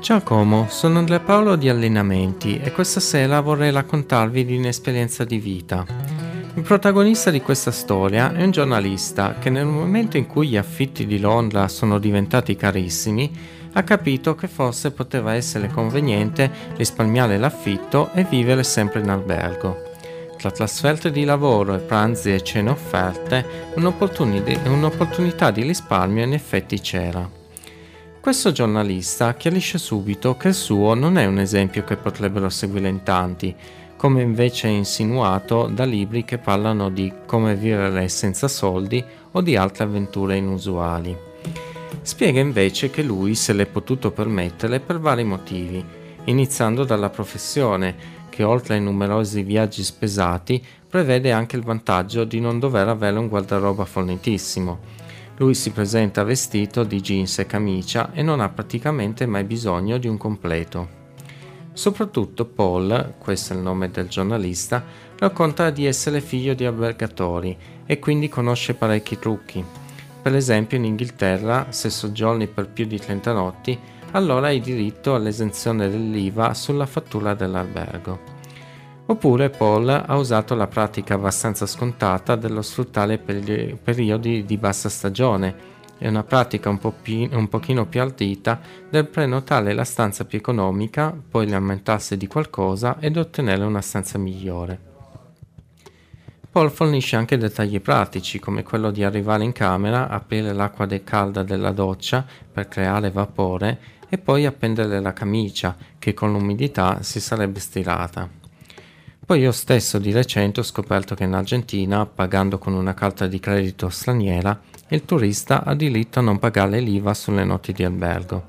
Ciao Como, sono Andrea Paolo di Allenamenti e questa sera vorrei raccontarvi di un'esperienza di vita. Il protagonista di questa storia è un giornalista che nel momento in cui gli affitti di Londra sono diventati carissimi ha capito che forse poteva essere conveniente risparmiare l'affitto e vivere sempre in albergo. Tra trasferte di lavoro e pranzi e cene offerte, un'opportunità di risparmio in effetti c'era. Questo giornalista chiarisce subito che il suo non è un esempio che potrebbero seguire in tanti, come invece è insinuato da libri che parlano di come vivere senza soldi o di altre avventure inusuali. Spiega invece che lui se l'è potuto permettere per vari motivi, iniziando dalla professione, che oltre ai numerosi viaggi spesati prevede anche il vantaggio di non dover avere un guardaroba fornitissimo lui si presenta vestito di jeans e camicia e non ha praticamente mai bisogno di un completo. Soprattutto Paul, questo è il nome del giornalista, racconta di essere figlio di albergatori e quindi conosce parecchi trucchi. Per esempio in Inghilterra, se soggiorni per più di 30 notti, allora hai diritto all'esenzione dell'IVA sulla fattura dell'albergo. Oppure Paul ha usato la pratica abbastanza scontata dello sfruttare peri- periodi di bassa stagione. È una pratica un, po pi- un pochino più ardita del prenotare la stanza più economica, poi lamentarsi di qualcosa ed ottenere una stanza migliore. Paul fornisce anche dettagli pratici, come quello di arrivare in camera, aprire l'acqua de- calda della doccia per creare vapore e poi appendere la camicia, che con l'umidità si sarebbe stirata. Poi io stesso di recente ho scoperto che in Argentina, pagando con una carta di credito straniera, il turista ha diritto a non pagare l'IVA sulle notti di albergo.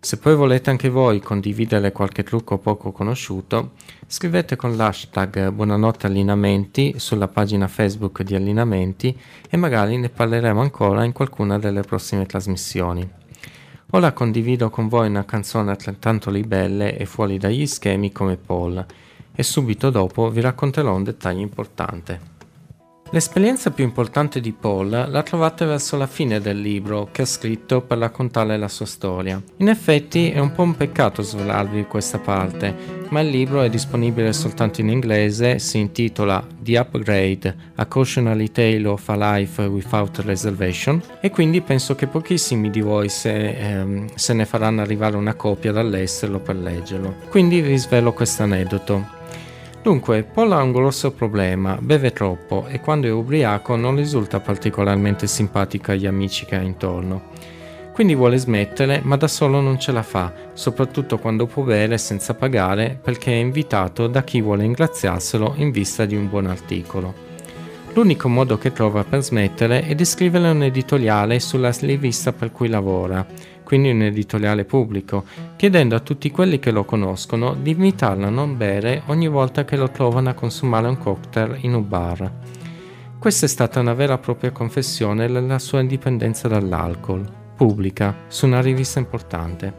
Se poi volete anche voi condividere qualche trucco poco conosciuto, scrivete con l'hashtag Buonanotte Allineamenti sulla pagina Facebook di Allineamenti e magari ne parleremo ancora in qualcuna delle prossime trasmissioni. Ora condivido con voi una canzone altrettanto libelle e fuori dagli schemi come Paul, e subito dopo vi racconterò un dettaglio importante. L'esperienza più importante di Paul la trovate verso la fine del libro che ha scritto per raccontare la sua storia. In effetti è un po' un peccato svelarvi questa parte, ma il libro è disponibile soltanto in inglese, si intitola The Upgrade, A Cautionary Tale of a Life Without Reservation e quindi penso che pochissimi di voi se, ehm, se ne faranno arrivare una copia dall'estero per leggerlo. Quindi vi svelo questo aneddoto. Dunque, Paul ha un grosso problema, beve troppo e quando è ubriaco non risulta particolarmente simpatico agli amici che ha intorno. Quindi vuole smettere, ma da solo non ce la fa, soprattutto quando può bere senza pagare perché è invitato da chi vuole ingraziarselo in vista di un buon articolo. L'unico modo che trova per smettere è di scrivere un editoriale sulla rivista per cui lavora quindi un editoriale pubblico, chiedendo a tutti quelli che lo conoscono di invitarlo a non bere ogni volta che lo trovano a consumare un cocktail in un bar. Questa è stata una vera e propria confessione della sua indipendenza dall'alcol, pubblica, su una rivista importante.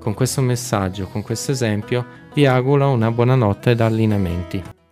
Con questo messaggio, con questo esempio, vi auguro una buona notte da allineamenti.